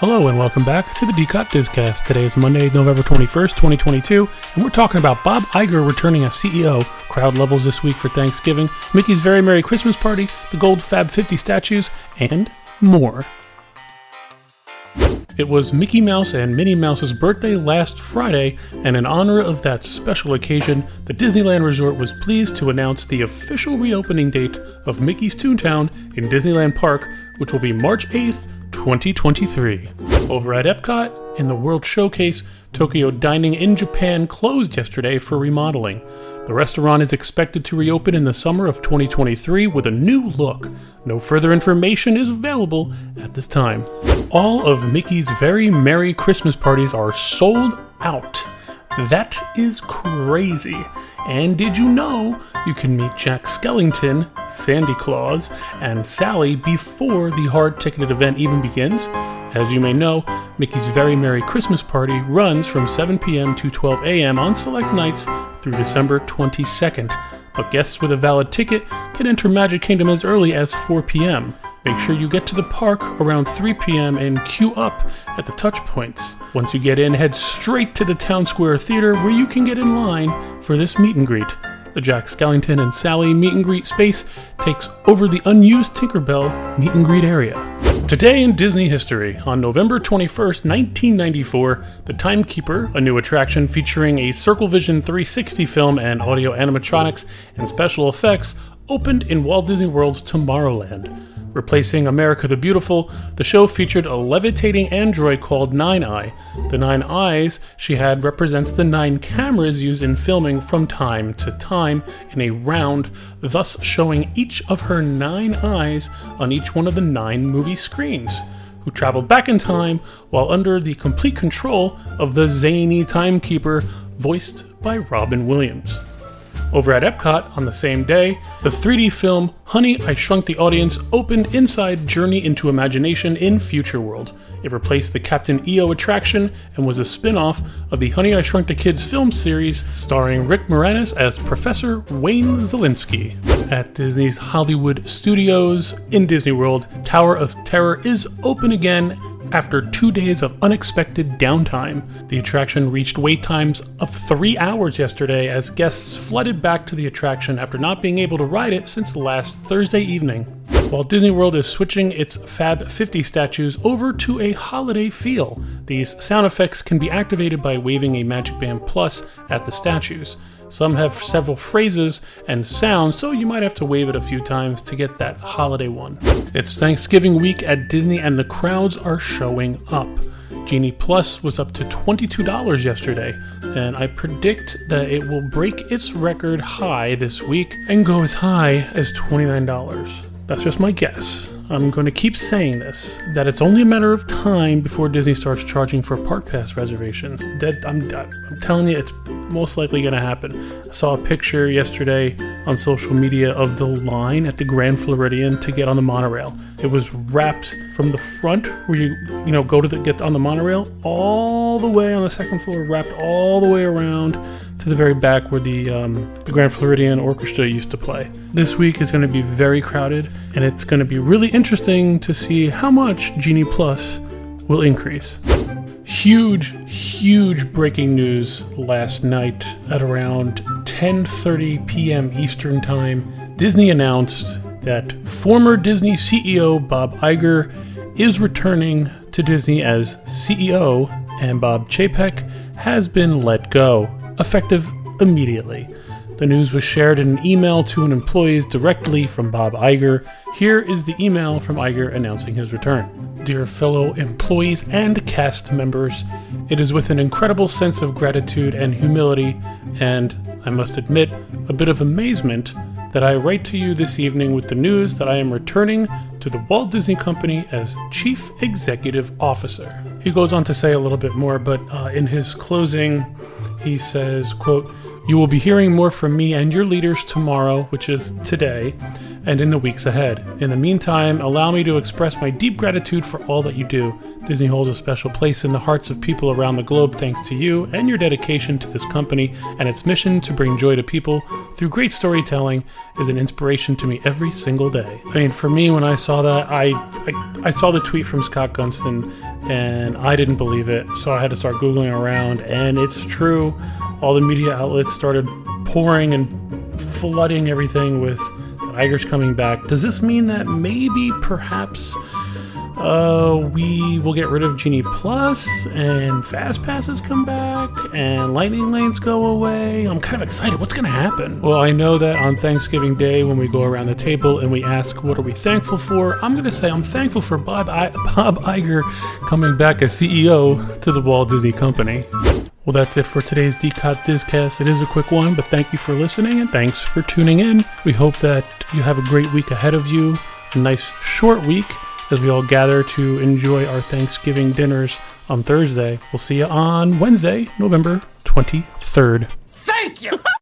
Hello and welcome back to the DCOT Discast. Today is Monday, November 21st, 2022, and we're talking about Bob Iger returning as CEO, crowd levels this week for Thanksgiving, Mickey's Very Merry Christmas Party, the gold Fab 50 statues, and more. It was Mickey Mouse and Minnie Mouse's birthday last Friday, and in honor of that special occasion, the Disneyland Resort was pleased to announce the official reopening date of Mickey's Toontown in Disneyland Park, which will be March 8th 2023. Over at Epcot, in the World Showcase, Tokyo Dining in Japan closed yesterday for remodeling. The restaurant is expected to reopen in the summer of 2023 with a new look. No further information is available at this time. All of Mickey's very merry Christmas parties are sold out. That is crazy. And did you know you can meet Jack Skellington, Sandy Claus, and Sally before the hard ticketed event even begins? As you may know, Mickey's Very Merry Christmas Party runs from 7 p.m. to 12 a.m. on select nights through December 22nd, but guests with a valid ticket can enter Magic Kingdom as early as 4 p.m. Make sure you get to the park around 3 p.m. and queue up at the touch points. Once you get in, head straight to the Town Square Theater where you can get in line for this meet and greet. The Jack Skellington and Sally meet and greet space takes over the unused Tinkerbell meet and greet area. Today in Disney history, on November 21st, 1994, The Timekeeper, a new attraction featuring a Circle Vision 360 film and audio animatronics and special effects, opened in Walt Disney World's Tomorrowland. Replacing America the Beautiful, the show featured a levitating android called Nine Eye. The nine eyes she had represents the nine cameras used in filming from time to time in a round, thus showing each of her nine eyes on each one of the nine movie screens. Who traveled back in time while under the complete control of the zany timekeeper, voiced by Robin Williams. Over at Epcot on the same day, the 3D film Honey, I Shrunk the Audience opened inside Journey into Imagination in Future World. It replaced the Captain EO attraction and was a spin off of the Honey, I Shrunk the Kids film series starring Rick Moranis as Professor Wayne Szalinski. At Disney's Hollywood Studios in Disney World, Tower of Terror is open again after two days of unexpected downtime, the attraction reached wait times of three hours yesterday as guests flooded back to the attraction after not being able to ride it since last Thursday evening. While Disney World is switching its Fab 50 statues over to a holiday feel, these sound effects can be activated by waving a Magic Band Plus at the statues. Some have several phrases and sounds, so you might have to wave it a few times to get that holiday one. It's Thanksgiving week at Disney, and the crowds are showing up. Genie Plus was up to $22 yesterday, and I predict that it will break its record high this week and go as high as $29. That's just my guess. I'm going to keep saying this that it's only a matter of time before Disney starts charging for park pass reservations. That I'm, I'm telling you, it's most likely going to happen. I saw a picture yesterday on social media of the line at the Grand Floridian to get on the monorail. It was wrapped from the front where you you know go to the, get on the monorail all the way on the second floor, wrapped all the way around to the very back where the um, the Grand Floridian Orchestra used to play. This week is going to be very crowded, and it's going to be really interesting to see how much Genie Plus will increase. Huge, huge breaking news last night at around 10:30 p.m. Eastern Time. Disney announced that former Disney CEO Bob Iger is returning to Disney as CEO, and Bob Chapek has been let go, effective immediately. The news was shared in an email to an employees directly from Bob Iger. Here is the email from Iger announcing his return. Dear fellow employees and cast members, it is with an incredible sense of gratitude and humility, and, I must admit, a bit of amazement, that I write to you this evening with the news that I am returning to the Walt Disney Company as Chief Executive Officer. He goes on to say a little bit more, but uh, in his closing, he says, quote, you will be hearing more from me and your leaders tomorrow, which is today, and in the weeks ahead. In the meantime, allow me to express my deep gratitude for all that you do. Disney holds a special place in the hearts of people around the globe thanks to you and your dedication to this company and its mission to bring joy to people through great storytelling is an inspiration to me every single day. I mean, for me, when I saw that, I, I, I saw the tweet from Scott Gustin and I didn't believe it, so I had to start Googling around, and it's true. All the media outlets started pouring and flooding everything with Iger's coming back. Does this mean that maybe, perhaps, uh, we will get rid of Genie Plus and Fast Passes come back and Lightning Lanes go away. I'm kind of excited. What's going to happen? Well, I know that on Thanksgiving Day, when we go around the table and we ask, What are we thankful for? I'm going to say I'm thankful for Bob, I- Bob Iger coming back as CEO to the Walt Disney Company. Well, that's it for today's DCOT Discast. It is a quick one, but thank you for listening and thanks for tuning in. We hope that you have a great week ahead of you, a nice short week as we all gather to enjoy our Thanksgiving dinners on Thursday. We'll see you on Wednesday, November 23rd. Thank you!